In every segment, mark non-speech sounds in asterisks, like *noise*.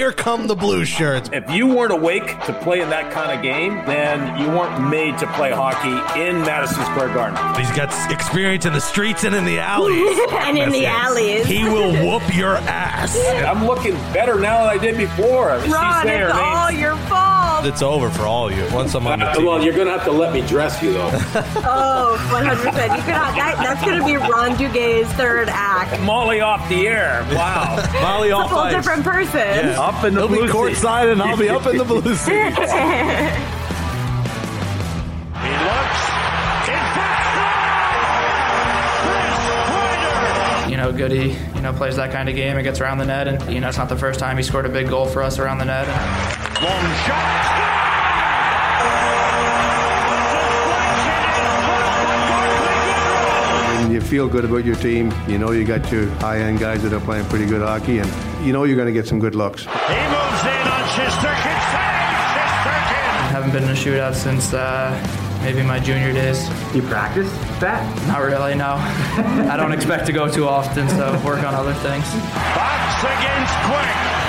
here come the blue shirts. If you weren't awake to play in that kind of game, then you weren't made to play hockey in Madison Square Garden. He's got experience in the streets and in the alleys. *laughs* and in the alleys. He will whoop your ass. I'm looking better now than I did before. She's Ron, there, it's man. all your fault. It's over for all of you. Once I'm on the team. well, you're gonna have to let me dress you though. *laughs* Oh, 100%. You could have, that, that's going to be Ron Duguay's third act. Molly off the air. Wow. *laughs* Molly It's a off whole ice. different person. Yeah. Up in the He'll be blue seat. and I'll be up in the blue seat. *laughs* He looks. In front. Chris You know, Goody, you know, plays that kind of game and gets around the net. And, you know, it's not the first time he scored a big goal for us around the net. Kreider. Long shot. And you feel good about your team. You know you got your high-end guys that are playing pretty good hockey, and you know you're going to get some good looks. He moves in on Shesterkin. Shesterkin. haven't been in a shootout since uh, maybe my junior days. You practice that? Not really, no. *laughs* I don't expect to go too often, so work on other things. Fox against Quick.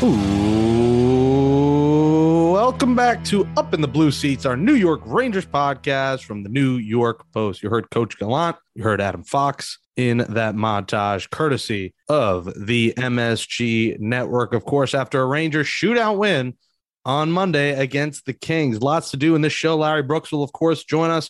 Ooh, welcome back to Up in the Blue Seats, our New York Rangers podcast from the New York Post. You heard Coach Gallant, you heard Adam Fox in that montage, courtesy of the MSG network. Of course, after a Rangers shootout win on Monday against the Kings. Lots to do in this show. Larry Brooks will, of course, join us.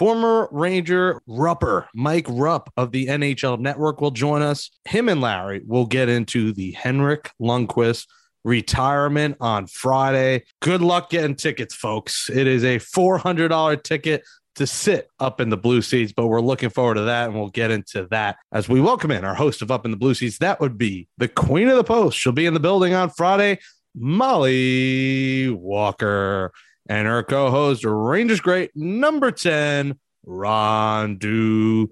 Former Ranger Rupper, Mike Rupp of the NHL Network, will join us. Him and Larry will get into the Henrik Lundqvist retirement on Friday. Good luck getting tickets, folks. It is a $400 ticket to sit up in the blue seats, but we're looking forward to that. And we'll get into that as we welcome in our host of Up in the Blue Seats. That would be the Queen of the Post. She'll be in the building on Friday, Molly Walker, and her co host, Rangers Great number 10, Ron Duguay.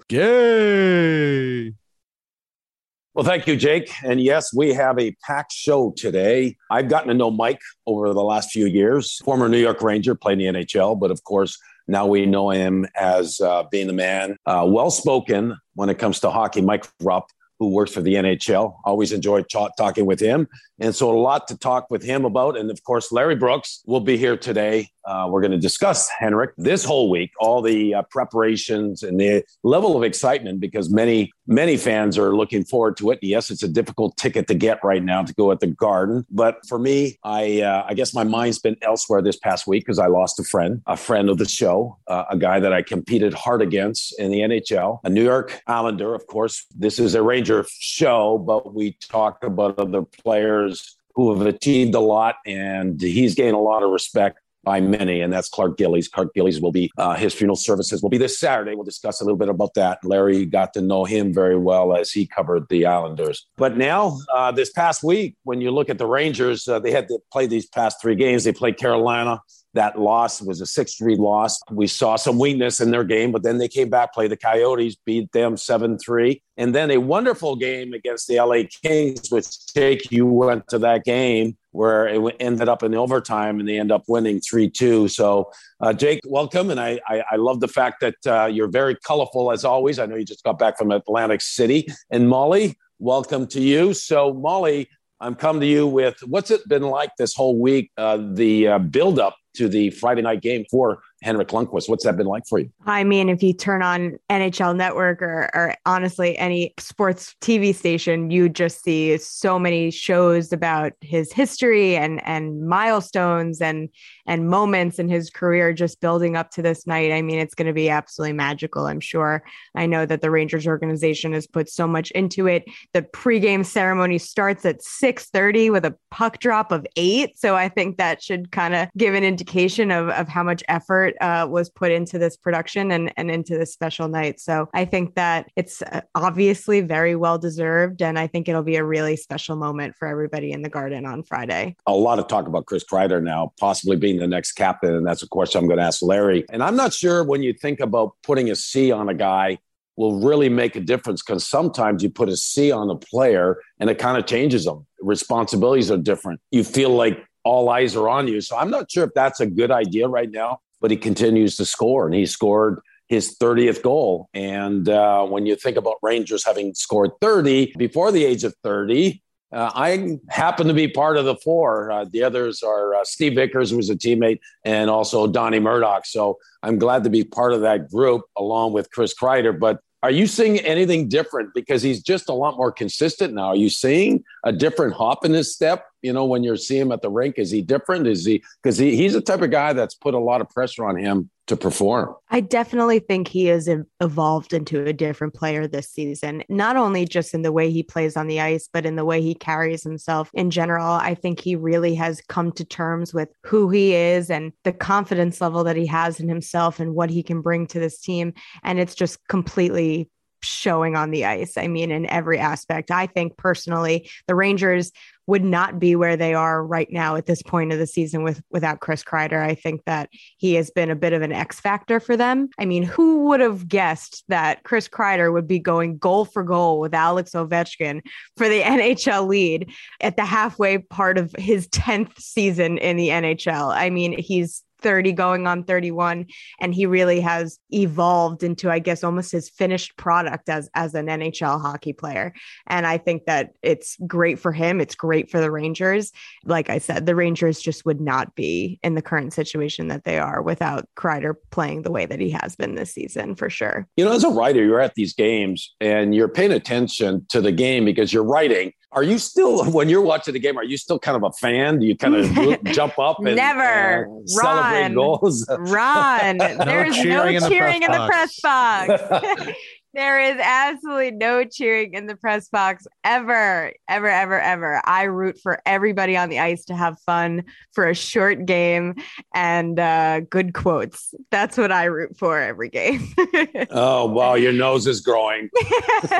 Well, thank you, Jake. And yes, we have a packed show today. I've gotten to know Mike over the last few years. Former New York Ranger, played in the NHL, but of course, now we know him as uh, being a man, uh, well spoken when it comes to hockey. Mike Rupp, who works for the NHL, always enjoyed ta- talking with him. And so, a lot to talk with him about. And of course, Larry Brooks will be here today. Uh, we're going to discuss Henrik this whole week, all the uh, preparations and the level of excitement because many, many fans are looking forward to it. Yes, it's a difficult ticket to get right now to go at the Garden. But for me, I, uh, I guess my mind's been elsewhere this past week because I lost a friend, a friend of the show, uh, a guy that I competed hard against in the NHL, a New York Islander, of course. This is a Ranger show, but we talk about other players who have achieved a lot, and he's gained a lot of respect by many, and that's Clark Gillies. Clark Gillies will be uh, his funeral services will be this Saturday. We'll discuss a little bit about that. Larry got to know him very well as he covered the Islanders. But now, uh, this past week, when you look at the Rangers, uh, they had to play these past three games. They played Carolina. That loss was a 6 3 loss. We saw some weakness in their game, but then they came back, played the Coyotes, beat them 7 3. And then a wonderful game against the LA Kings, which Jake, you went to that game where it ended up in overtime and they end up winning 3 2. So, uh, Jake, welcome. And I, I, I love the fact that uh, you're very colorful as always. I know you just got back from Atlantic City. And Molly, welcome to you. So, Molly, I'm coming to you with what's it been like this whole week, uh, the uh, build up to the Friday night game for Henrik Lundqvist. What's that been like for you? I mean, if you turn on NHL Network or, or honestly any sports TV station, you just see so many shows about his history and and milestones and and moments in his career just building up to this night. I mean, it's going to be absolutely magical, I'm sure. I know that the Rangers organization has put so much into it. The pregame ceremony starts at 6:30 with a puck drop of 8, so I think that should kind of give an indication of of how much effort uh, was put into this production and, and into this special night. So I think that it's uh, obviously very well deserved. And I think it'll be a really special moment for everybody in the garden on Friday. A lot of talk about Chris Kreider now, possibly being the next captain. And that's a question I'm going to ask Larry. And I'm not sure when you think about putting a C on a guy will really make a difference because sometimes you put a C on a player and it kind of changes them. Responsibilities are different. You feel like all eyes are on you. So I'm not sure if that's a good idea right now but he continues to score, and he scored his 30th goal. And uh, when you think about Rangers having scored 30 before the age of 30, uh, I happen to be part of the four. Uh, the others are uh, Steve Vickers, who was a teammate, and also Donnie Murdoch. So I'm glad to be part of that group along with Chris Kreider. But are you seeing anything different? Because he's just a lot more consistent now. Are you seeing a different hop in his step? You know, when you're seeing him at the rink, is he different? Is he because he, he's the type of guy that's put a lot of pressure on him to perform. I definitely think he has evolved into a different player this season, not only just in the way he plays on the ice, but in the way he carries himself in general. I think he really has come to terms with who he is and the confidence level that he has in himself and what he can bring to this team. And it's just completely showing on the ice. I mean, in every aspect. I think personally, the Rangers would not be where they are right now at this point of the season with without Chris Kreider. I think that he has been a bit of an X factor for them. I mean, who would have guessed that Chris Kreider would be going goal for goal with Alex Ovechkin for the *laughs* NHL lead at the halfway part of his 10th season in the NHL? I mean, he's 30 going on 31 and he really has evolved into i guess almost his finished product as as an nhl hockey player. And i think that it's great for him. It's great for the rangers. Like i said the rangers just would not be in the current situation that they are without Kreider playing the way that he has been this season for sure. You know as a writer you're at these games and you're paying attention to the game because you're writing are you still *laughs* when you're watching the game? Are you still kind of a fan? Do you kind of *laughs* jump up and never uh, celebrate goals? Run! *laughs* There's no cheering, no cheering in the press box. There is absolutely no cheering in the press box ever, ever, ever, ever. I root for everybody on the ice to have fun for a short game and uh, good quotes. That's what I root for every game. *laughs* oh, wow. Your nose is growing. *laughs*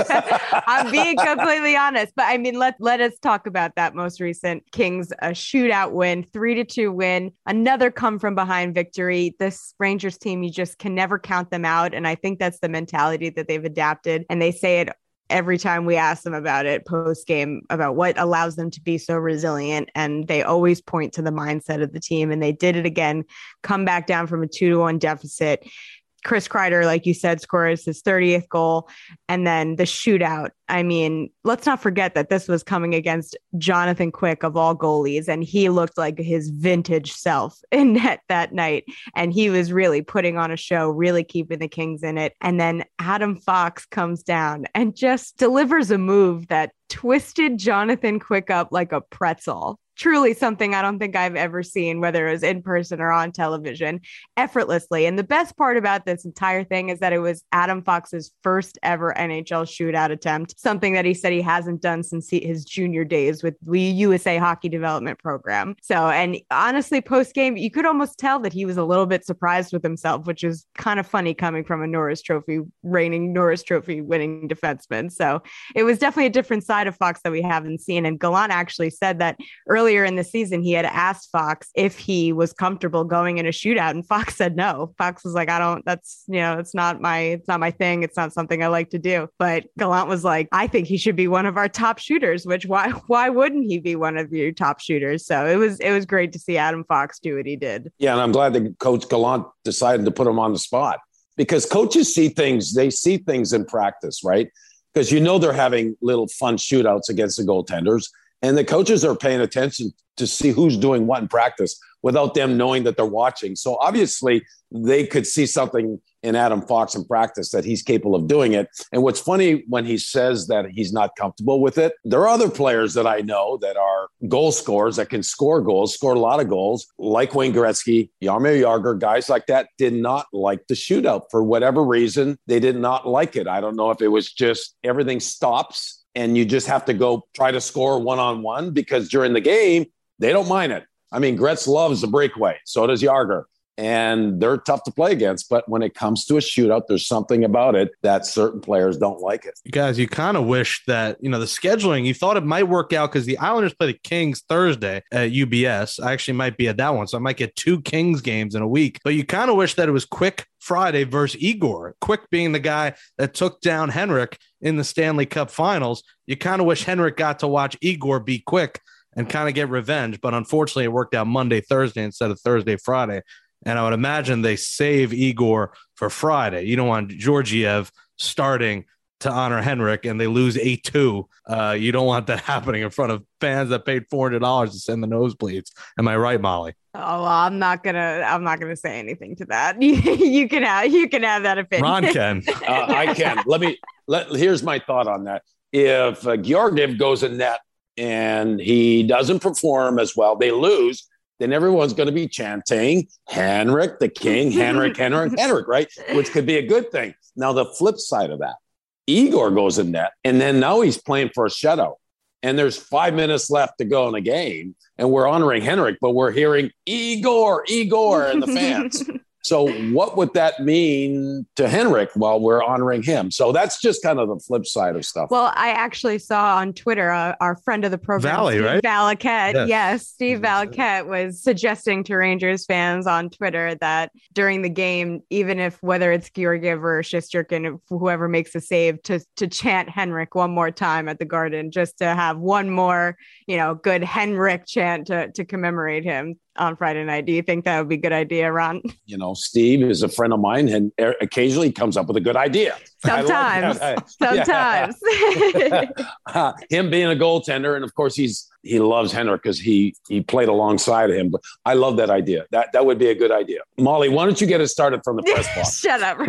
I'm being completely honest. But I mean, let, let us talk about that most recent Kings a shootout win, three to two win, another come from behind victory. This Rangers team, you just can never count them out. And I think that's the mentality that they've adapted. And they say it every time we ask them about it post game about what allows them to be so resilient. And they always point to the mindset of the team. And they did it again come back down from a 2 to 1 deficit Chris Kreider, like you said, scores his 30th goal. And then the shootout. I mean, let's not forget that this was coming against Jonathan Quick of all goalies, and he looked like his vintage self *laughs* in net that night. And he was really putting on a show, really keeping the Kings in it. And then Adam Fox comes down and just delivers a move that twisted Jonathan Quick up like a pretzel truly something I don't think I've ever seen, whether it was in person or on television, effortlessly. And the best part about this entire thing is that it was Adam Fox's first ever NHL shootout attempt, something that he said he hasn't done since he, his junior days with the USA Hockey Development Program. So, and honestly, post game, you could almost tell that he was a little bit surprised with himself, which is kind of funny coming from a Norris Trophy reigning Norris Trophy winning defenseman. So, it was definitely a different side of Fox that we haven't seen. And Gallant actually said that early earlier in the season, he had asked Fox if he was comfortable going in a shootout, and Fox said no. Fox was like, I don't, that's, you know, it's not my, it's not my thing. It's not something I like to do. But Gallant was like, I think he should be one of our top shooters, which why, *laughs* why wouldn't he be one of your top shooters? So it was, it was great to see Adam Fox do what he did. Yeah. And I'm glad that Coach Gallant decided to put him on the spot because coaches see things, they see things in practice, right? Because you know they're having little fun shootouts against the goaltenders and the coaches are paying attention to see who's doing what in practice without them knowing that they're watching. So obviously they could see something in Adam Fox in practice that he's capable of doing it. And what's funny when he says that he's not comfortable with it, there are other players that I know that are goal scorers that can score goals, score a lot of goals, like Wayne Gretzky, Jaromir Jagr, guys like that did not like the shootout for whatever reason. They did not like it. I don't know if it was just everything stops and you just have to go try to score one on one because during the game, they don't mind it. I mean, Gretz loves the breakaway. So does Jagr. And they're tough to play against. But when it comes to a shootout, there's something about it that certain players don't like it. guys, you kind of wish that, you know, the scheduling, you thought it might work out because the Islanders play the Kings Thursday at UBS. I actually might be at that one. So I might get two Kings games in a week. But you kind of wish that it was quick Friday versus Igor. Quick being the guy that took down Henrik in the Stanley Cup finals. You kind of wish Henrik got to watch Igor be quick and kind of get revenge. But unfortunately, it worked out Monday, Thursday instead of Thursday, Friday. And I would imagine they save Igor for Friday. You don't want Georgiev starting to honor Henrik and they lose 8 2. Uh, you don't want that *laughs* happening in front of fans that paid $400 to send the nosebleeds. Am I right, Molly? Oh, well, I'm not gonna. I'm not gonna say anything to that. *laughs* you can have. You can have that opinion. Ron can. *laughs* uh, I can. Let me. Let. Here's my thought on that. If uh, Georgiev goes in net and he doesn't perform as well, they lose. Then everyone's going to be chanting Henrik the King, Henrik, *laughs* Henrik, Henrik, right? Which could be a good thing. Now the flip side of that, Igor goes in net, and then now he's playing for a shutout and there's five minutes left to go in the game, and we're honoring Henrik, but we're hearing Igor, Igor, and the fans. *laughs* So, what would that mean to Henrik while we're honoring him? So, that's just kind of the flip side of stuff. Well, I actually saw on Twitter uh, our friend of the program, Valley, Steve right? Valiquette. Yes. Yes. Steve Valiquette was suggesting to Rangers fans on Twitter that during the game, even if whether it's Georgiev or Shesterkin, whoever makes a save, to to chant Henrik one more time at the Garden, just to have one more, you know, good Henrik chant to to commemorate him on Friday night. Do you think that would be a good idea, Ron? you know, Steve is a friend of mine, and er- occasionally comes up with a good idea. I Sometimes. *laughs* Yeah. Sometimes. *laughs* Uh, him being a goaltender, and of course he's he loves Henrik because he he played alongside him. But I love that idea. That that would be a good idea. Molly, why don't you get us started from the press *laughs* box? Shut up, Ron.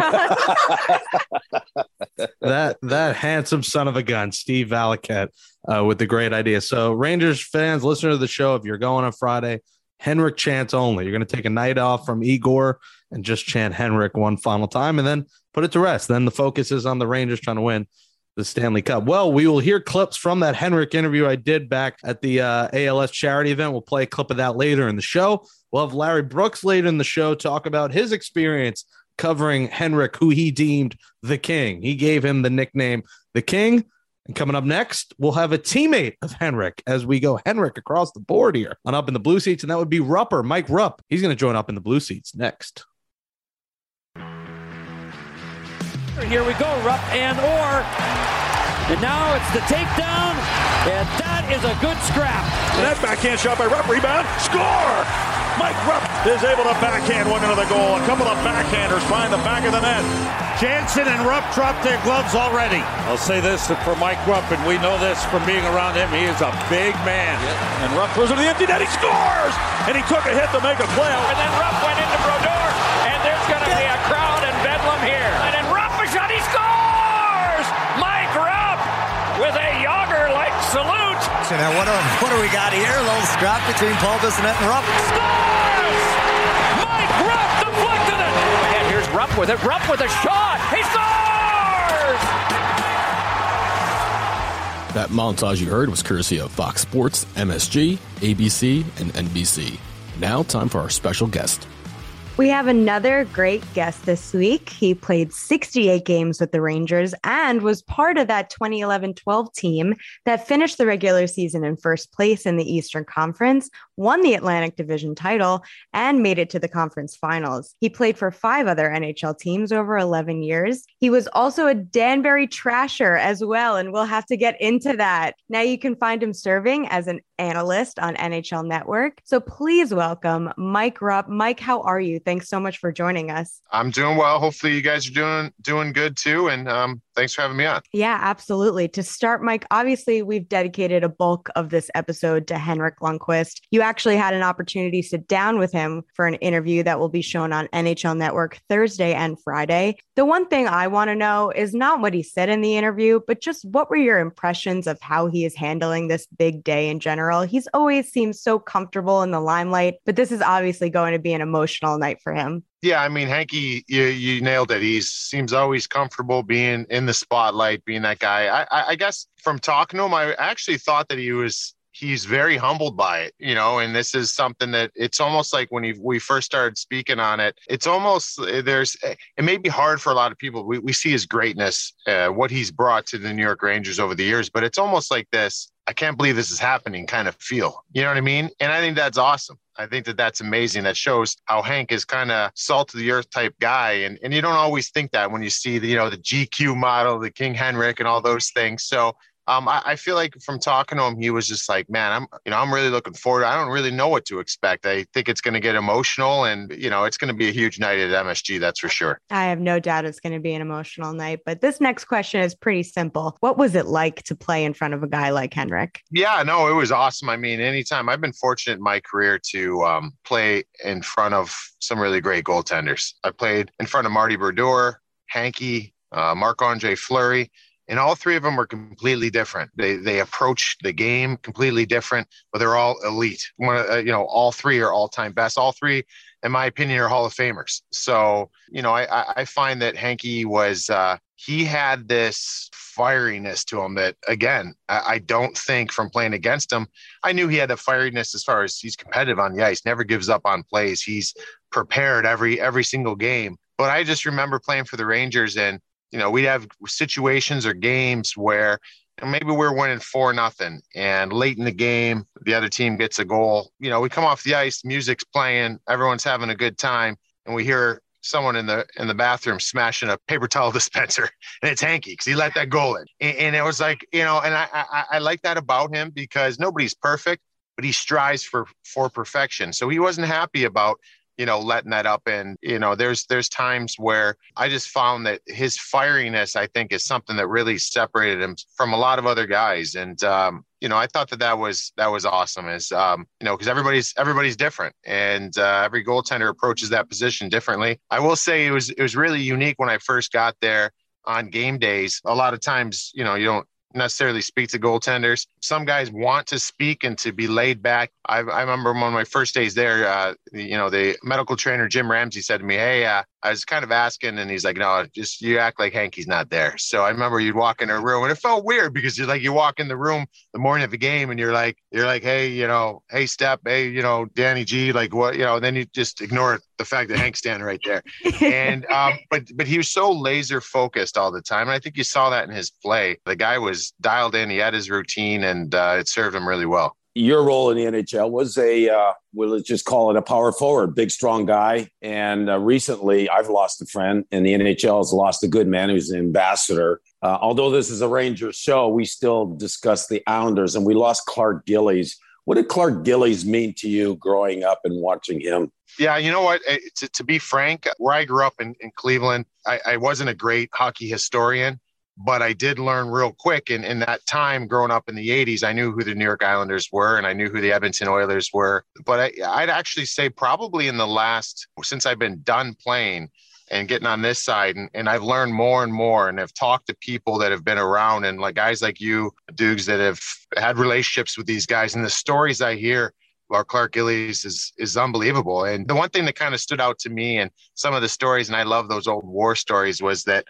that that handsome son of a gun, Steve Valiquette, uh, with the great idea. So, Rangers fans, listen to the show. If you're going on Friday, Henrik chants only. You're going to take a night off from Igor and just chant Henrik one final time, and then put it to rest. Then the focus is on the Rangers trying to win the Stanley Cup. Well, we will hear clips from that Henrik interview I did back at the uh, ALS charity event. We'll play a clip of that later in the show. We'll have Larry Brooks later in the show talk about his experience covering Henrik, who he deemed the king. He gave him the nickname the king. And coming up next, we'll have a teammate of Henrik as we go Henrik across the board here on Up in the Blue Seats, and that would be Rupper, Mike Rupp. He's going to join Up in the Blue Seats next. Here we go, Rupp and Orr. And now it's the takedown, and that is a good scrap. And that backhand shot by Rupp, rebound, score! Mike Rupp is able to backhand one into the goal. A couple of backhanders find the back of the net. Janssen and Rupp dropped their gloves already. I'll say this for Mike Rupp, and we know this from being around him. He is a big man. And Rupp throws it to the empty net. He scores! And he took a hit to make a play. And then Rupp went into Brodeur, and there's going to be a crowd in Bedlam here. And then Rupp a shot, he scores! Mike Rupp with a Jagr-like salute. So now what do, what do we got here? A little scrap between Paul Bissonnette and Rupp. Scores! Rupp with it. Rupp with a shot. He scores! That montage you heard was courtesy of Fox Sports, MSG, ABC, and NBC. Now, time for our special guest. We have another great guest this week. He played 68 games with the Rangers and was part of that 2011 12 team that finished the regular season in first place in the Eastern Conference, won the Atlantic Division title, and made it to the conference finals. He played for five other NHL teams over 11 years. He was also a Danbury Trasher as well, and we'll have to get into that. Now you can find him serving as an analyst on NHL Network. So please welcome Mike Rupp. Mike, how are you? Thanks so much for joining us. I'm doing well. Hopefully, you guys are doing doing good too. And um, thanks for having me on. Yeah, absolutely. To start, Mike, obviously we've dedicated a bulk of this episode to Henrik Lundqvist. You actually had an opportunity to sit down with him for an interview that will be shown on NHL Network Thursday and Friday. The one thing I want to know is not what he said in the interview, but just what were your impressions of how he is handling this big day in general? He's always seemed so comfortable in the limelight, but this is obviously going to be an emotional night for him. Yeah, I mean, Hanky, you, you nailed it. He seems always comfortable being in the spotlight, being that guy. I, I, I guess from talking to him, I actually thought that he was he's very humbled by it, you know, and this is something that it's almost like when he, we first started speaking on it, it's almost there's it may be hard for a lot of people. We, we see his greatness, uh, what he's brought to the New York Rangers over the years, but it's almost like this I can't believe this is happening kind of feel. You know what I mean? And I think that's awesome. I think that that's amazing. That shows how Hank is kind of salt of the earth type guy, and and you don't always think that when you see the you know the GQ model, the King Henrik, and all those things. So um, I, I, feel like from talking to him, he was just like, man, I'm, you know, I'm really looking forward. I don't really know what to expect. I think it's going to get emotional and, you know, it's going to be a huge night at MSG. That's for sure. I have no doubt it's going to be an emotional night, but this next question is pretty simple. What was it like to play in front of a guy like Henrik? Yeah, no, it was awesome. I mean, anytime I've been fortunate in my career to um, play in front of some really great goaltenders. I played in front of Marty Brodeur, Hanky, uh, Marc Andre Fleury and all three of them are completely different. They they approach the game completely different, but they're all elite. One, uh, you know, all three are all time best. All three, in my opinion, are Hall of Famers. So you know, I I find that Hanky was uh, he had this fieriness to him that again I, I don't think from playing against him. I knew he had a fieriness as far as he's competitive on the ice, never gives up on plays. He's prepared every every single game. But I just remember playing for the Rangers and you know, we'd have situations or games where maybe we're winning four nothing and late in the game the other team gets a goal. You know we come off the ice music's playing everyone's having a good time and we hear someone in the in the bathroom smashing a paper towel *laughs* dispenser and it's hanky because he let that goal in. And, and, it was like you know and I, I i like that about him because nobody's perfect but he strives for for perfection. So he wasn't happy about you know, letting that up. And, you know, there's there's times where I just found that his fieriness, I think, is something that really separated him from a lot of other guys. And um, you know, I thought that that was that was awesome. Is um, you know, because everybody's everybody's different, and uh, every goaltender approaches that position differently. I will say it was it was really unique when I first got there on game days. A lot of times, you know, you don't necessarily speak to goaltenders. Some guys want to speak and to be laid back. I, I remember one of my first days there, uh, you know, the medical trainer, Jim Ramsay, said to me, Hey, uh, I was kind of asking, and he's like, No, just you act like Hanky's not there. So I remember you'd walk in a room, and it felt weird because you're like, you walk in the room the morning of the game, and you're like, you're like, Hey, you know, hey, step, hey, you know, Danny G, like what, you know, and then you just ignore the fact that Hank's standing right there. *laughs* and, um, but, but he was so laser focused all the time. And I think you saw that in his play. The guy was dialed in, he had his routine, and uh, it served him really well your role in the NHL was a, uh, we'll just call it a power forward, big, strong guy. And uh, recently, I've lost a friend, and the NHL has lost a good man who's an ambassador. Uh, although this is a Rangers show, we still discuss the Islanders, and we lost Clark Gillies. What did Clark Gillies mean to you growing up and watching him? Yeah, you know what? To, to be frank, where I grew up in, in Cleveland, I, I wasn't a great hockey historian but I did learn real quick. And in that time, growing up in the 80s, I knew who the New York Islanders were and I knew who the Edmonton Oilers were. But I, would actually say probably in the last, since I've been done playing and getting on this side, and, and I've learned more and more and have talked to people that have been around and like guys like you, Dukes, that have had relationships with these guys. And the stories I hear, about Clark Gillies is is unbelievable. And the one thing that kind of stood out to me and some of the stories, and I love those old war stories, was that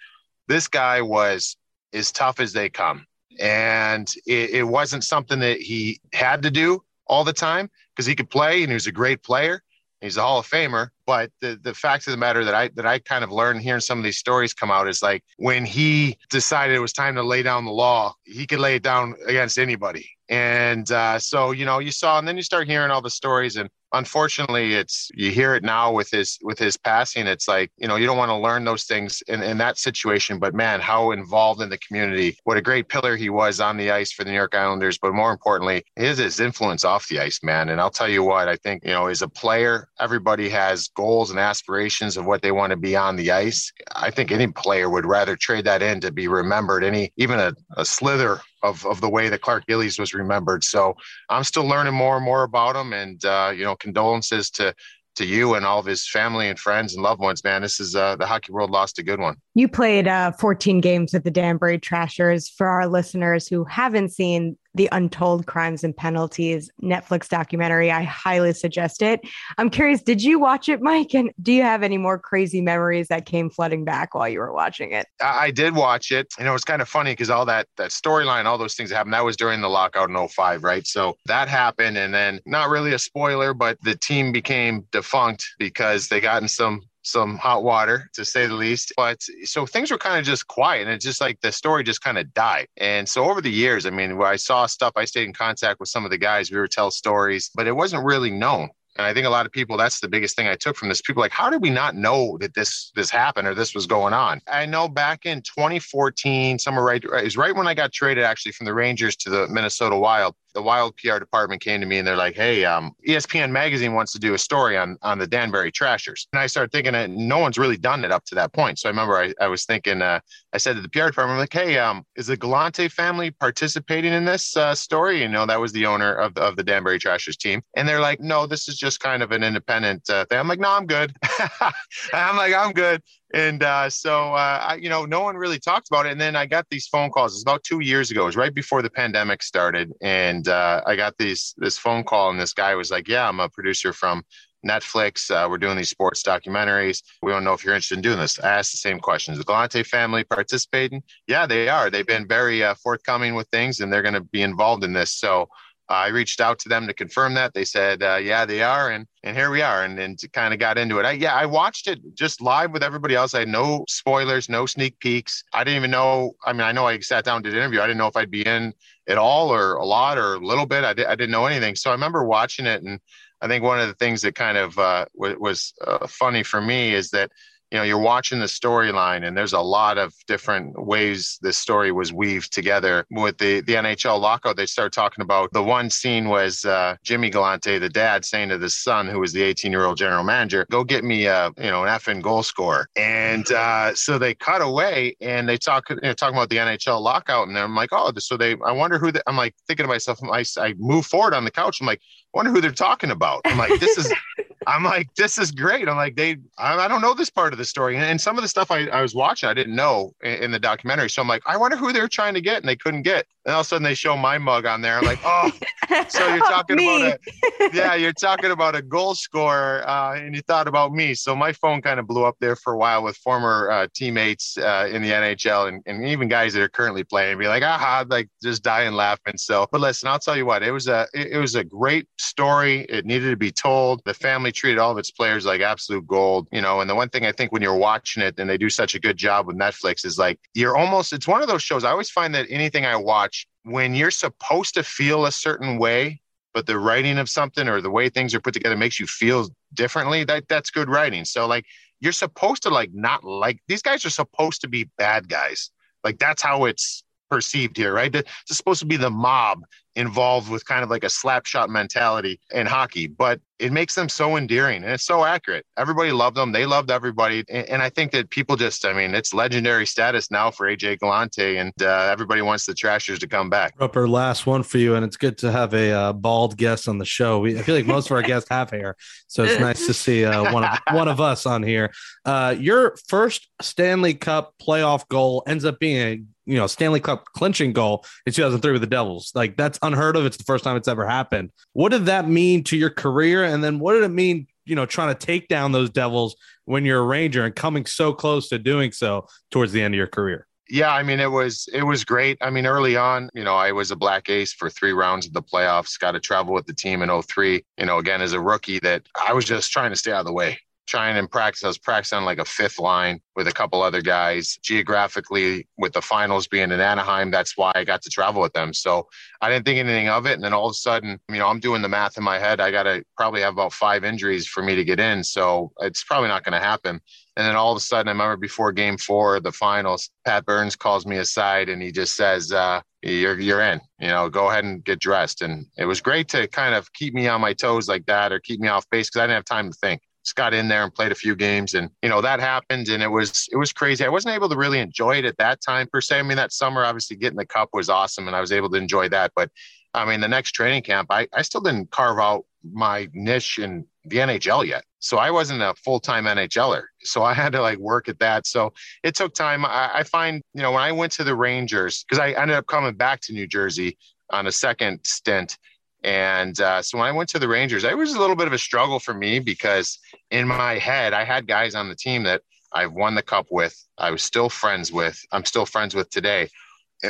this guy was as tough as they come. And it, it wasn't something that he had to do all the time because he could play and he was a great player. He's a Hall of Famer. But the, the fact of the matter that I that I kind of learned hearing some of these stories come out is like when he decided it was time to lay down the law, he could lay it down against anybody. And uh, so, you know, you saw, and then you start hearing all the stories, and unfortunately it's you hear it now with his with his passing it's like you know you don't want to learn those things in, in that situation but man how involved in the community what a great pillar he was on the ice for the new york islanders but more importantly his his influence off the ice man and i'll tell you what i think you know as a player everybody has goals and aspirations of what they want to be on the ice i think any player would rather trade that in to be remembered any even a, a slither of, of the way that Clark Gillies was remembered. So I'm still learning more and more about him. And, uh, you know, condolences to, to you and all of his family and friends and loved ones, man. This is uh, the hockey world lost a good one. You played uh, 14 games with the Danbury Trashers. For our listeners who haven't seen the Untold Crimes and Penalties Netflix documentary. I highly suggest it. I'm curious, did you watch it, Mike? And do you have any more crazy memories that came flooding back while you were watching it? I did watch it. And it was kind of funny because all that that storyline, all those things that happened. That was during the lockout in 05, right? So that happened. And then not really a spoiler, but the team became defunct because they got in some some hot water to say the least. But so things were kind of just quiet and it's just like the story just kind of died. And so over the years, I mean, where I saw stuff, I stayed in contact with some of the guys, we would tell stories, but it wasn't really known And I think a lot of people, that's the biggest thing I took from this. People like, how did we not know that this this happened or this was going on? I know back in 2014, somewhere right is right when I got traded actually from the Rangers to the Minnesota Wild the Wild PR department came to me and they're like, "Hey, um, ESPN magazine wants to do a story on on the Danbury Trashers." And I started thinking that no one's really done it up to that point. So I remember I, I was thinking, uh, I said to the PR department, I'm like, "Hey, um, is the Galante family participating in this uh, story?" You know, that was the owner of the, of the Danbury Trashers team, and they're like, "No, this is just kind of an independent uh, thing." I'm like, "No, I'm good." *laughs* I'm like, "I'm good." and uh, so uh, I, you know no one really talked about it. And then i got these phone calls. It's about two years ago. It was right before the pandemic started. And uh, i got these this phone call. And this guy was like yeah i'm a producer from netflix. Uh, we're doing these sports documentaries. We don't know if you're interested in doing this. I asked the same questions. The galante family participating? Yeah they are. They've been very uh, forthcoming with things and they're going to be involved in this. So I reached out to them to confirm that. They said, uh, "Yeah, they are," and and here we are. And then kind of got into it. I, yeah, I watched it just live with everybody else. I had no spoilers, no sneak peeks. I didn't even know. I mean, I know I sat down did an interview. I didn't know if I'd be in at all or a lot or a little bit. I, di- I didn't know anything. So I remember watching it, and I think one of the things that kind of uh, w- was uh, funny for me is that you know you're watching the storyline and there's a lot of different ways this story was weaved together. With the the nhl lockout they start talking about the one scene was uh, jimmy galante the dad saying to the son who was the 18 year old general manager go get me a you know an effing goal scorer. And uh, so they cut away and they talk you know, talking about the nhl lockout and i'm like oh so they i wonder who i'm like thinking to myself I, I move forward on the couch. I'm like wonder who they're talking about. I'm like this is I'm like, this is great. I'm like, they, I, I don't know this part of the story. And, and some of the stuff I, I was watching, I didn't know in, in, the documentary. So I'm like, I wonder who they're trying to get and they couldn't get. And all of a sudden they show my mug on there. I'm like, oh, *laughs* so you're talking about a, *laughs* yeah, you're talking about a goal scorer uh, and you thought about me. So my phone kind of blew up there for a while with former uh, teammates uh, in the NHL and, and even guys that are currently playing be like, aha, like just dying laughing. So, but listen, I'll tell you what, it was a, it, it was a great story. It needed to be told. The family treated all of its players like absolute gold, you know. And the one thing I think when you're watching it and they do such a good job with Netflix is like you're almost, it's one of those shows. I always find that anything I watch, when you're supposed to feel a certain way, but the writing of something or the way things are put together makes you feel differently, that that's good writing. So like you're supposed to like not like these guys are supposed to be bad guys. Like that's how it's perceived here, right? It's supposed to be the mob involved with kind of like a slap shot mentality in hockey, but it makes them so endearing and it's so accurate. Everybody loved them. They loved everybody. And, I think that people just, I mean, it's legendary status now for AJ Galante and uh, everybody wants the Trashers to come back. Rupper last one for you. And it's good to have a uh, bald guest on the show. We, I feel like most of our guests have hair. So it's nice to see uh, one, of, *laughs* one of us on here. Uh, your first Stanley Cup playoff goal ends up being a you know Stanley Cup clinching goal in 2003 with the Devils. Like that's unheard of. It's the first time it's ever happened. What did that mean to your career? And then what did it mean, you know, trying to take down those Devils when you're a Ranger and coming so close to doing so towards the end of your career? Yeah, I mean it was it was great. I mean early on, you know, I was a black ace for 3 rounds of the playoffs, got to travel with the team in 03, you know, again as a rookie that I was just trying to stay out of the way trying and practice. I was practicing like a fifth line with a couple other guys. Geographically, with the finals being in Anaheim, that's why I got to travel with them. So I didn't think anything of it. And then all of a sudden, you know, I'm doing the math in my head. I got to probably have about five injuries for me to get in. So it's probably not going to happen. And then all of a sudden, I remember before game four, the finals, Pat Burns calls me aside and he just says, uh, you're you're in. You know, go ahead and get dressed. And it was great to kind of keep me on my toes like that, or keep me off base because I didn't have time to think just got in there and played a few games and you know that happened and it was it was crazy. I wasn't able to really enjoy it at that time per se. I mean that summer obviously getting the cup was awesome and i was able to enjoy that but i mean the next training camp i, I still didn't carve out my niche in the nhl yet. So i wasn't a full-time nhler so i had to like work at that. So it took time. I, I find you know when i went to the rangers because i ended up coming back to new jersey on a second stint and uh, so when I went to the Rangers, it was a little bit of a struggle for me because in my head, I had guys on the team that I've won the cup with, I was still friends with, I'm still friends with today.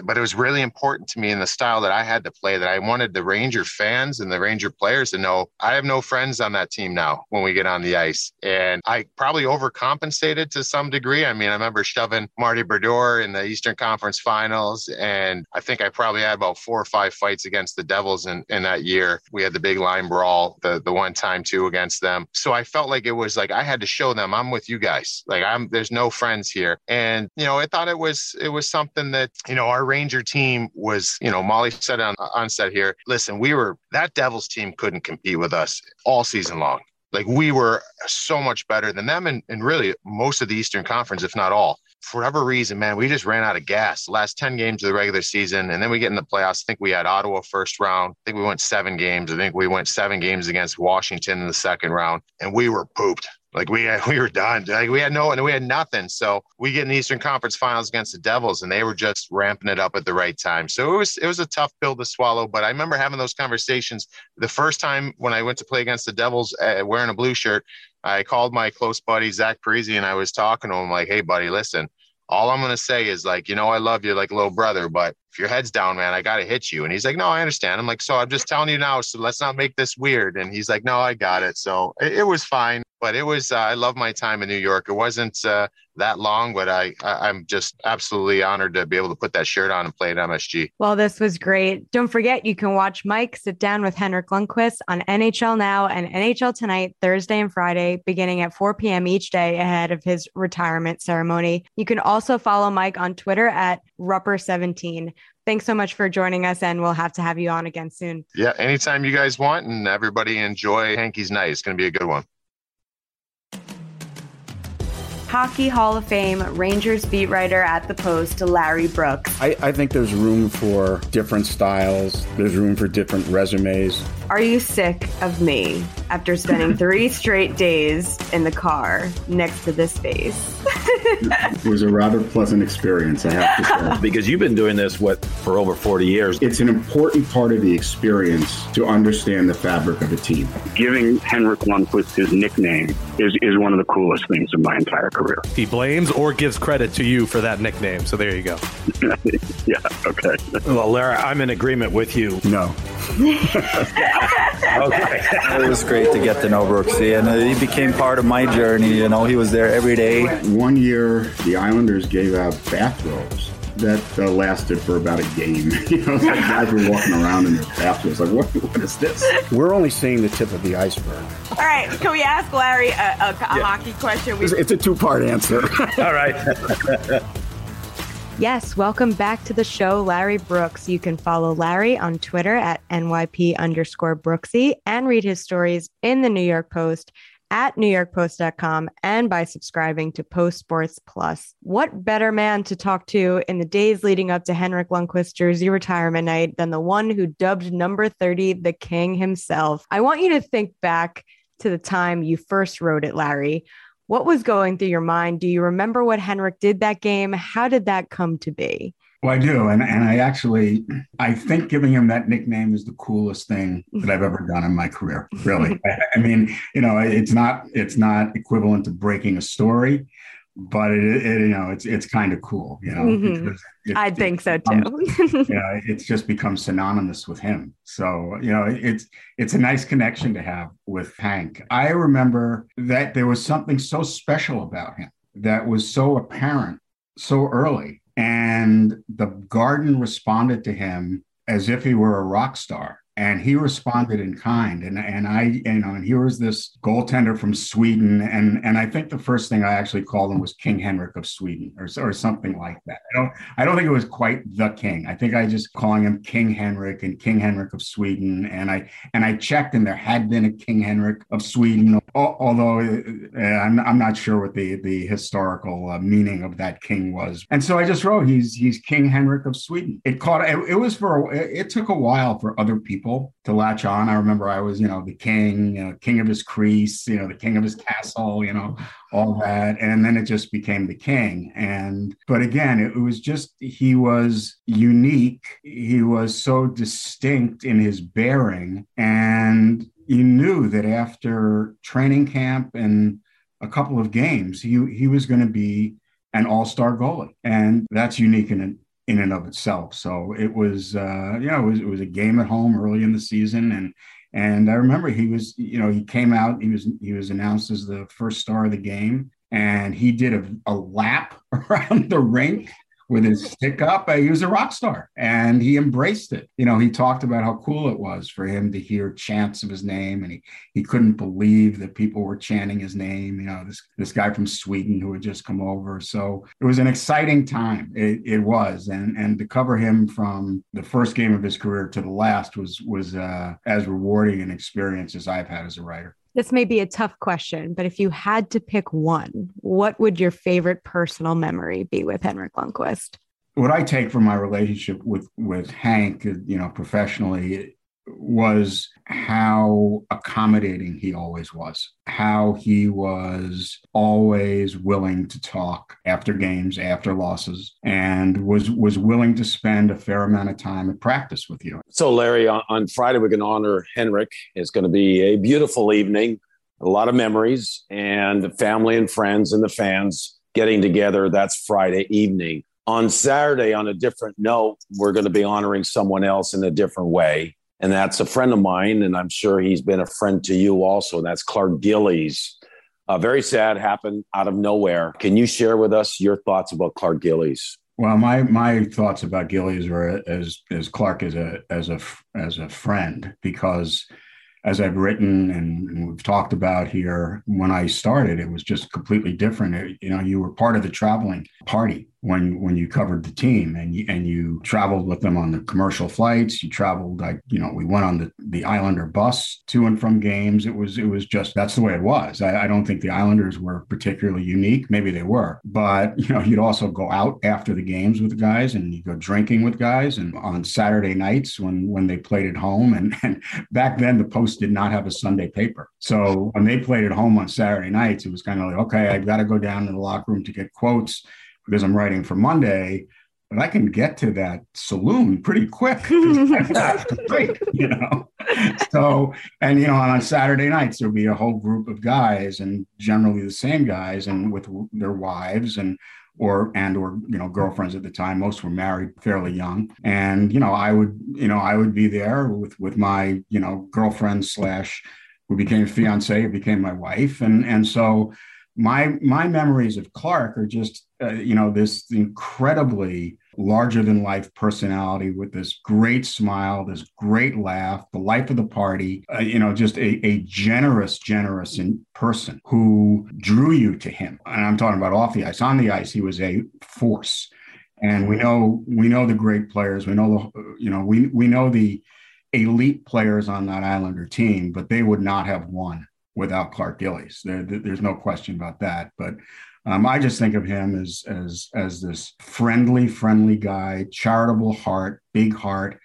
But it was really important to me in the style that I had to play that I wanted the Ranger fans and the Ranger players to know I have no friends on that team now when we get on the ice. And I probably overcompensated to some degree. I mean, I remember shoving Marty Brodeur in the Eastern Conference finals. And I think I probably had about four or five fights against the Devils in, in that year. We had the big line brawl, the, the one time too against them. So I felt like it was like I had to show them I'm with you guys. Like I'm there's no friends here. And, you know, I thought it was it was something that, you know, our Ranger team was, you know, Molly said on on set here, listen, we were that Devils team couldn't compete with us all season long. Like we were so much better than them and, and really most of the Eastern Conference, if not all. For whatever reason, man, we just ran out of gas. Last 10 games of the regular season, and then we get in the playoffs. I think we had Ottawa first round. I think we went seven games. I think we went seven games against Washington in the second round, and we were pooped. Like we had, *laughs* we were done. Like we had no and we had nothing. So we get in the Eastern Conference Finals against the Devils, and they were just ramping it up at the right time. So it was it was a tough pill to swallow. But I remember having those conversations the first time when I went to play against the Devils uh, wearing a blue shirt. I called my close buddy Zach Parise and I was talking to him like, "Hey, buddy, listen." All I'm gonna say is like, you know, I love you like little brother, but if your head's down, man, I gotta hit you. And he's like, no, I understand. I'm like, so I'm just telling you now, so let's not make this weird. And he's like, no, I got it. So it, it was fine but it was uh, I love my time in New York. It wasn't uh, that long, but I, I am just absolutely honored to be able to put that shirt on and play at MSG. Well, this was great. Don't forget you can watch Mike sit down with Henrik Lundqvist on NHL Now and NHL Tonight Thursday and Friday, beginning at 4 p.m. each day ahead of his retirement ceremony. You can also follow Mike on Twitter at Rupper17. Thanks so much for joining us, and we'll have to have you on again soon. Yeah, anytime you guys want, and everybody enjoy Hanky's Night. It's going to be a good one. Hockey Hall of Fame Rangers beat writer at the Post, Larry Brooks. I, I, think there's room for different styles, there's room for different resumes. Are you sick of me after spending *laughs* three straight days in the car next to this face? it was a rather pleasant experience, I have to say. *laughs* because you've been doing this, what, for over 40 years? It's an important part of the experience to understand the fabric of a team. Giving Henrik Lundqvist his nickname is, is one of the coolest things in my entire career. He blames or gives credit to you for that nickname. So there you go. *laughs* yeah, okay. Well, Lara, I'm in agreement with you. No. *laughs* okay. It was great to get to know Brooksy, and uh, he became part of my journey. You know, he was there every day. One year, the Islanders gave out bathrobes that uh, lasted for about a game. *laughs* you know, like guys were walking around in their bathrobes, like, what, what is this? We're only seeing the tip of the iceberg. All right, can we ask Larry a, a, a yeah. hockey question? We- it's a two-part answer. *laughs* All right. Yes, welcome back to the show, Larry Brooks. You can follow Larry on Twitter at NYP underscore Brooksy and read his stories in the New York Post at newyorkpost.com and by subscribing to Post Sports Plus. What better man to talk to in the days leading up to Henrik Lundqvist's jersey retirement night than the one who dubbed number 30 the king himself? I want you to think back to the time you first wrote it, Larry. What was going through your mind? Do you remember what Henrik did that game? How did that come to be? Well, I do, and and I actually I think giving him that nickname is the coolest thing that I've ever done in my career. Really, *laughs* I, I, mean, you know, it's not it's not equivalent to breaking a story, but it, it you know it's it's kind of cool, you know. Mm-hmm. It, I think so too. yeah, it's just become synonymous with him. So you know, it's it's a nice connection to have with Hank. I remember that there was something so special about him that was so apparent so early and the garden responded to him as if he were a rock star and he responded in kind. And and I, you know, and here was this goaltender from Sweden, and and I think the first thing I actually called him was King Henrik of Sweden, or or something like that. I don't I don't think it was quite the king. I think I just calling him King Henrik and King Henrik of Sweden, and I and I checked, and there had been a King Henrik of Sweden, although uh, I'm I'm not sure what the the historical uh, meaning of that king was. And so I just wrote he's he's King Henrik of Sweden. It caught it, it was for it took a while for other people people to latch on. I remember I was, you know, the king, you know, king of his crease, you know, the king of his castle, you know, all that. And then it just became the king. And, but again, it was just, he was unique. He was so distinct in his bearing. And you knew that after training camp and a couple of games, he, he was going to be an all-star goalie. And that's unique in in and of itself. So it was, uh, you know, it was, it was a game at home early in the season, and and I remember he was, you know, he came out, he was he was announced as the first star of the game, and he did a, a lap *laughs* around the rink with his stick up. Uh, he was a rock star and he embraced it. You know, he talked about how cool it was for him to hear chants of his name and he, he couldn't believe that people were chanting his name. You know, this, this guy from Sweden who had just come over. So it was an exciting time. It, it was. And, and to cover him from the first game of his career to the last was, was uh, as rewarding an experience as I've had as a writer. This may be a tough question, but if you had to pick one, what would your favorite personal memory be with Henrik Lundqvist? What I take from my relationship with with Hank, you know, professionally, was how accommodating he always was, how he was always willing to talk after games, after losses, and was was willing to spend a fair amount of time at practice with you. So, Larry, on Friday we're going to honor Henrik. It's going to be a beautiful evening, a lot of memories, and family and friends and the fans getting together. That's Friday evening. On Saturday, on a different note, we're going to be honoring someone else in a different way and that's a friend of mine, and I'm sure he's been a friend to you also. And that's Clark Gillies. Uh, very sad, happened out of nowhere. Can you share with us your thoughts about Clark Gillies? Well, my my thoughts about Gillies are as as Clark as a as a as a friend because as I've written and we've talked about here, when I started, it was just completely different. It, you know, you were part of the traveling party when when you covered the team and you and you traveled with them on the commercial flights you traveled like you know we went on the the islander bus to and from games. It was it was just that's the way it was. I, I, don't think the islanders were particularly unique. Maybe they were but you know you'd also go out after the games with the guys and you go drinking with guys and on saturday nights when when they played at home and, and back then the post did not have a sunday paper. So when they played at home on saturday nights it was kind of like okay i've got to go down to the locker room to get quotes because I'm writing for Monday, but I can get to that saloon pretty quick. *laughs* great, you know. So, and you know, on Saturday nights there'll be a whole group of guys, and generally the same guys, and with their wives and or and or you know girlfriends at the time most were married fairly young and you know i would you know i would be there with with my you know girlfriend slash who became fiance became my wife and and so my my memories of Clark are just uh, you know this incredibly larger than life personality with this great smile, this great laugh, the life of the party. Uh, you know, just a, a generous, generous person who drew you to him. And I'm talking about off the ice. On the ice, he was a force. And we know we know the great players. We know the you know we we know the elite players on that Islander team, but they would not have won without Clark Gillies. There, there's no question about that. But um, I just think of him as as as this friendly, friendly guy, charitable heart, big heart,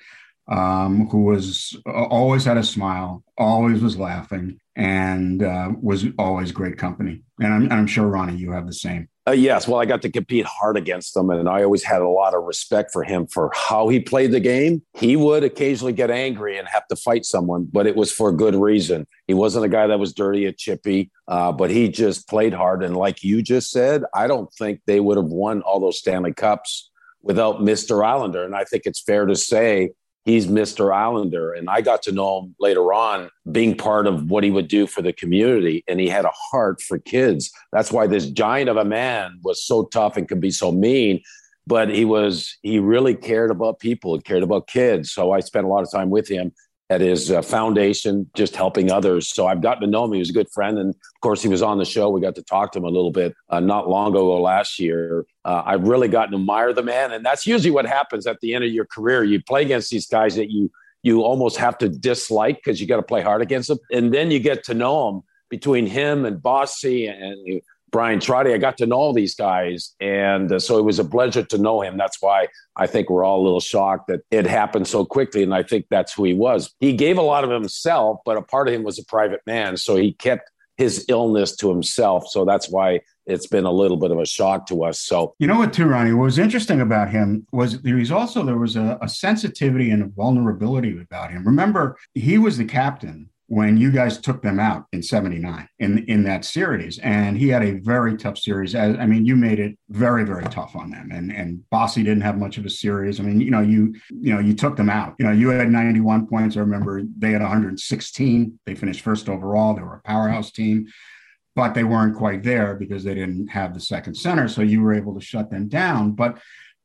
um, who was uh, always had a smile, always was laughing, and uh, was always great company. And I'm, I'm sure Ronnie, you have the same. Uh, yes, well, I got to compete hard against him, and I always had a lot of respect for him for how he played the game. He would occasionally get angry and have to fight someone, but it was for good reason. He wasn't a guy that was dirty or chippy, uh, but he just played hard. And like you just said, I don't think they would have won all those Stanley Cups without Mr. Islander. And I think it's fair to say he's Mr. Islander. And I got to know him later on being part of what he would do for the community. And he had a heart for kids. That's why this giant of a man was so tough and could be so mean. But he was, he really cared about people cared about kids. So I spent a lot of time with him at his uh, foundation, just helping others. So I've gotten to know him. He was a good friend. And of course, he was on the show. We got to talk to him a little bit uh, not long ago last year. Uh, I've really gotten to admire the man. And that's usually what happens at the end of your career. You play against these guys that you, you almost have to dislike because you got to play hard against them. And then you get to know them between him and Bossy and Bryan Trottier. I got to know all these guys. And uh, so it was a pleasure to know him. That's why I think we're all a little shocked that it happened so quickly. And I think that's who he was. He gave a lot of himself, but a part of him was a private man. So he kept his illness to himself. So that's why it's been a little bit of a shock to us. So you know what, too, Ronnie. What was interesting about him was there was also there was a, a sensitivity and a vulnerability about him. Remember, he was the captain when you guys took them out in 79 in, in that series. And he had a very tough series. As, I mean, you made it very, very tough on them. And and Bossy didn't have much of a series. I mean, you know, you you know, you took them out. You know, you had 91 points. I remember they had 116. They finished first overall. They were a powerhouse team but they weren't quite there because they didn't have the second center. So you were able to shut them down. But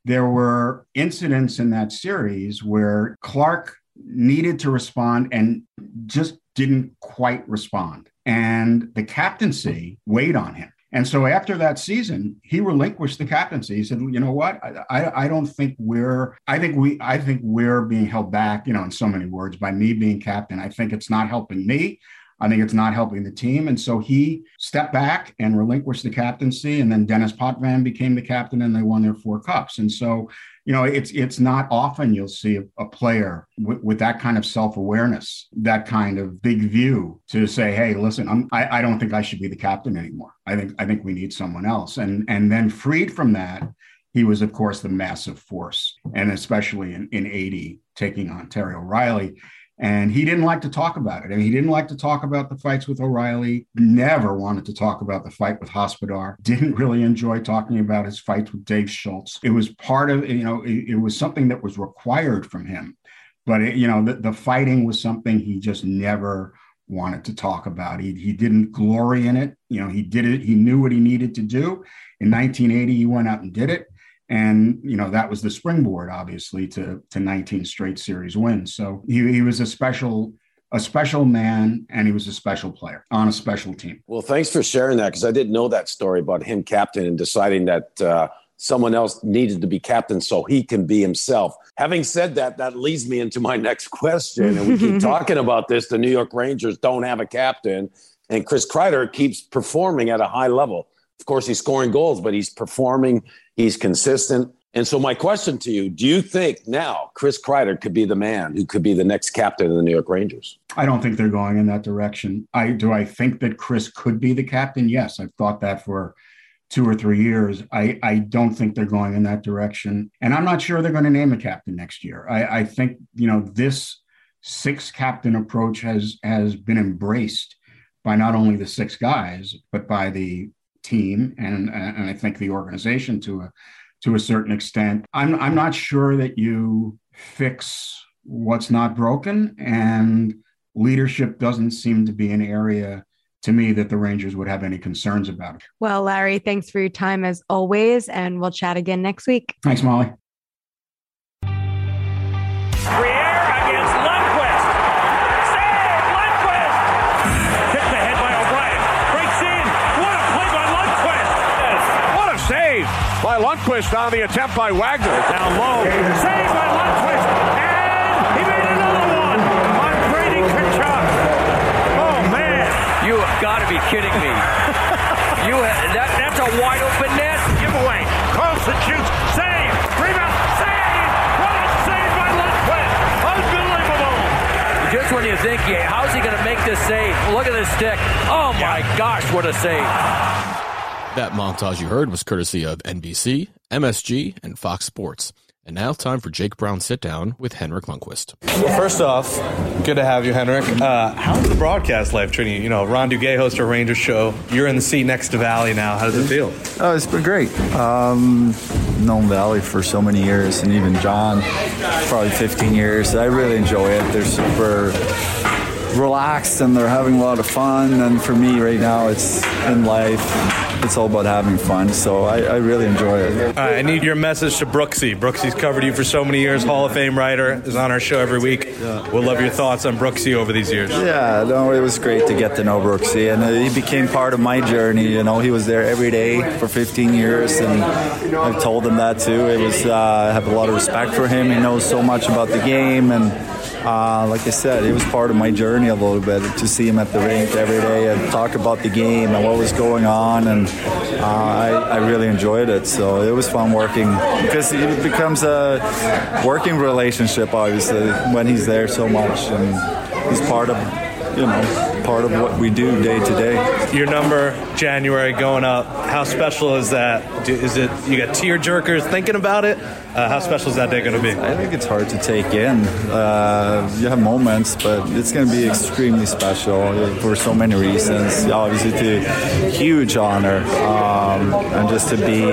there were incidents in that series where Clark needed to respond and just didn't quite respond. And the captaincy weighed on him. And so after that season, he relinquished the captaincy. He said, "You know what? I, I, I, don't think we're. I think we. I think we're being held back. You know, in so many words, by me being captain. I think it's not helping me. I think it's not helping the team. And so he stepped back and relinquished the captaincy. And then Denis Potvin became the captain and they won their four cups. And so, you know, it's it's not often you'll see a, a player w- with that kind of self-awareness, that kind of big view to say, hey, listen, I'm, I, I don't think I should be the captain anymore. I think I think we need someone else. And and then freed from that, he was, of course, the massive force, and especially in, in 80, taking on Terry O'Reilly and he didn't like to talk about it. I mean, he didn't like to talk about the fights with O'Reilly, never wanted to talk about the fight with Hospodar, didn't really enjoy talking about his fights with Dave Schultz. It was part of, you know, it, it was something that was required from him. But, it, you know, the, the fighting was something he just never wanted to talk about. He, he didn't glory in it. You know, he did it. He knew what he needed to do. In 1980, he went out and did it and you know that was the springboard obviously to to 19 straight series wins. So he, he was a special a special man and he was a special player on a special team. Well thanks for sharing that because i didn't know that story about him captain and deciding that uh, someone else needed to be captain so he can be himself. Having said that that leads me into my next question and we keep *laughs* talking about this. The new york rangers don't have a captain and chris kreider keeps performing at a high level. Of course he's scoring goals but he's performing He's consistent. And so, my question to you do you think now Chris Kreider could be the man who could be the next captain of the New York Rangers? I don't think they're going in that direction. I do. I think that Chris could be the captain. Yes, I've thought that for two or three years. I, I don't think they're going in that direction. And I'm not sure they're going to name a captain next year. I, I think, you know, this six captain approach has has been embraced by not only the six guys, but by the team and and I think the organization to a to a certain extent. I'm I'm not sure that you fix what's not broken and leadership doesn't seem to be an area to me that the Rangers would have any concerns about. Well, Larry, thanks for your time as always and we'll chat again next week. Thanks, Molly. By Lundqvist on the attempt by Wagner. Down low. Saved by Lundqvist. And he made another one on Brady Tkachuk. Oh, man. You have got to be kidding me. *laughs* you that, That's a wide open net. Giveaway. Carlson shoots. Save. Rebound. Save. What a save by Lundqvist. Unbelievable. Just when you think, yeah, how's he going to make this save? Look at this stick. Oh, my yeah. gosh, what a save. That montage you heard was courtesy of NBC, MSG, and Fox Sports. And now, time for Jake Brown sit down with Henrik Lundqvist. Well, first off, good to have you, Henrik. Uh, how's the broadcast life treating you? You know, Ron Duguay hosts a Rangers show. You're in the seat next to Valley now. How does it feel? Oh, it's been great. Um, known Valley for so many years, and even John, probably 15 years. I really enjoy it. They're super relaxed and they're having a lot of fun. And for me, right now, it's in life it's all about having fun. So I, I really enjoy it. All right, I need your message to Brooksy. Brooksy's covered you for so many years, Hall of Fame writer, is on our show every week. Yeah. We'll love your thoughts on Brooksy over these years. Yeah, no, it was great to get to know Brooksy, and he became part of my journey. You know, he was there every day for 15 years, and I've told him that too. It was uh, I have a lot of respect for him. He knows so much about the game and uh, like I said, it was part of my journey a little bit to see him at the rink every day and talk about the game and what was going on, and uh, I, I, really enjoyed it. So it was fun working because it becomes a working relationship, obviously, when he's there so much and he's part of, you know, part of what we do day to day. Your number January going up. How special is that? Do- Is it you got tear jerkers thinking about it? Uh, how special is that day going to be? I think it's hard to take in. Uh, you have moments, but it's going to be extremely special for so many reasons. Obviously, to huge honor, um, and just to be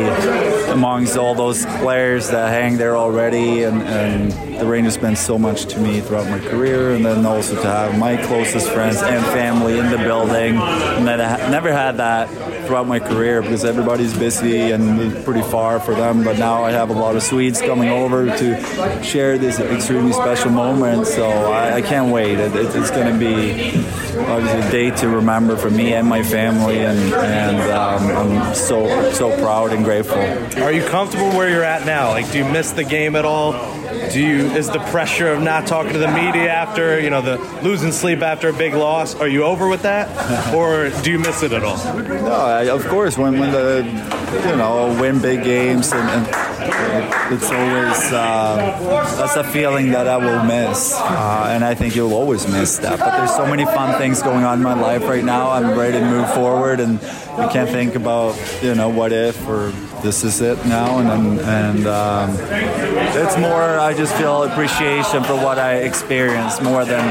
amongst all those players that hang there already, and, and the Rangers meant so much to me throughout my career, and then also to have my closest friends and family in the building, and I never had that throughout my career because everybody's busy and pretty far for them. But now I have a lot of Swedes coming over to share this extremely special moment. So I, I can't wait. It, it, it's going to be obviously a day to remember for me and my family, and, and um, I'm so so proud and grateful. Are you comfortable where you're at now? Like, do you miss the game at all? Do you is the pressure of not talking to the media after you know the losing sleep after a big loss? Are you over with that, *laughs* or do you miss it at all? No, I, of course. When when the you know win big games and, and it's always uh, that's a feeling that I will miss, uh, and I think you'll always miss that. But there's so many fun things going on in my life right now. I'm ready to move forward, and I can't think about you know what if or this is it now, and and, um, it's more. I just feel appreciation for what I experienced more than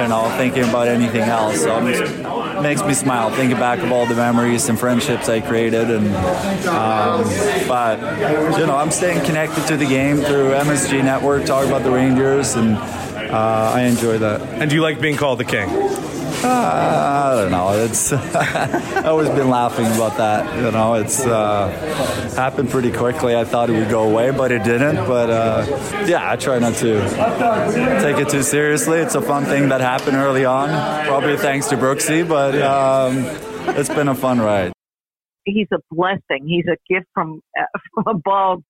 you know thinking about anything else. So it makes me smile thinking back of all the memories and friendships I created, and um, but you know I'm staying connected to the game through MSG Network, talk about the Rangers, and uh, I enjoy that. And do you like being called the king? Uh, *laughs* I don't know. It's *laughs* I've always been laughing about that. You know, it's uh, happened pretty quickly. I thought it would go away, but it didn't. But uh, yeah, I try not to take it too seriously. It's a fun thing that happened early on, probably thanks to Brooksy. But um, it's been a fun ride. He's a blessing. He's a gift from *laughs* from above.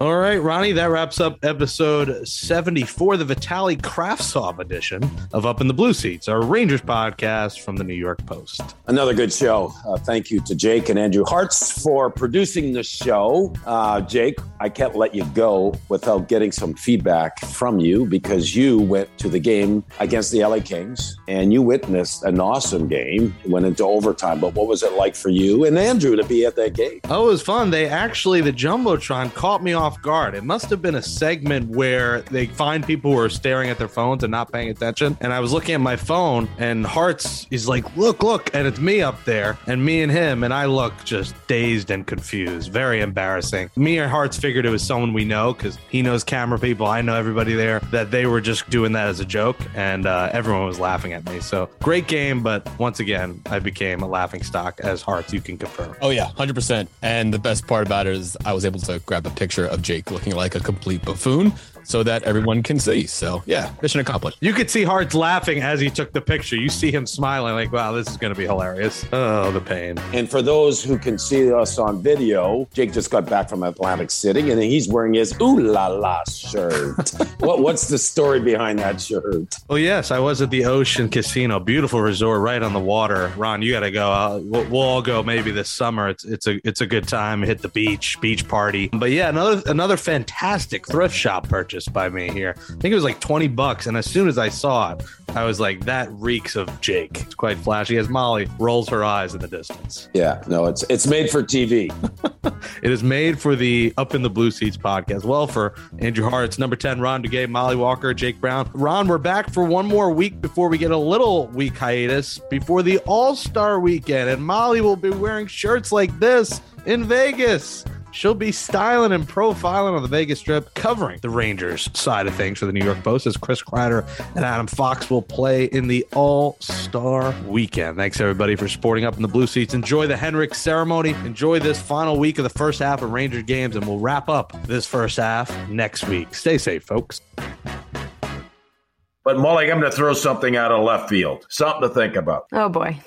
All right, Ronnie, that wraps up episode 74, the Vitali Kravtsov edition of Up in the Blue Seats, our Rangers podcast from the New York Post. Another good show. Uh, thank you to Jake and Andrew Hartz for producing the show. Uh, Jake, I can't let you go without getting some feedback from you because you went to the game against the LA Kings and you witnessed an awesome game. It went into overtime, but what was it like for you and Andrew to be at that game? Oh, it was fun. They actually, the Jumbotron caught me off guard. It must have been a segment where they find people who are staring at their phones and not paying attention. And I was looking at my phone, and Hearts is like, Look, look. And it's me up there, and me and him. And I look just dazed and confused. Very embarrassing. Me and Hearts figured it was someone we know because he knows camera people. I know everybody there, that they were just doing that as a joke. And uh, everyone was laughing at me. So great game. But once again, I became a laughing stock as Hearts, you can confirm. Oh yeah, hundred percent. And the best part about it is I was able to grab a picture of Jake looking like a complete buffoon, so that everyone can see. So yeah, mission accomplished. You could see Hearts laughing as he took the picture. You see him smiling, like, wow, this is going to be hilarious. Oh, the pain. And for those who can see us on video, Jake just got back from Atlantic City and he's wearing his ooh la la shirt. *laughs* what, what's the story behind that shirt? Well, yes, I was at the Ocean Casino, beautiful resort right on the water. Ron, you got to go. Uh, we'll, we'll all go maybe this summer. It's it's a it's a good time. Hit the beach, beach party. But yeah, another another fantastic thrift shop purchase by me here. I think it was like twenty bucks, and as soon as I saw it, I was like, that reeks of Jake. It's quite flashy. As Molly rolls her eyes in the distance. Yeah, no, it's it's made for TV. *laughs* It is made for the Up in the Blue Seats podcast. Well, for Andrew Hart's number 10, Ron Duguay, Molly Walker, Jake Brown. Ron, we're back for one more week before we get a little week hiatus before the All Star weekend. And Molly will be wearing shirts like this in Vegas. She'll be styling and profiling on the Vegas Strip, covering the Rangers side of things for the New York Post as Chris Kreider and Adam Fox will play in the All Star weekend. Thanks, everybody, for supporting up in the blue seats. Enjoy the Henrik ceremony. Enjoy this final week of the first half of Ranger games, and we'll wrap up this first half next week. Stay safe, folks. But Molly, I'm going to throw something out of left field. Something to think about. Oh boy.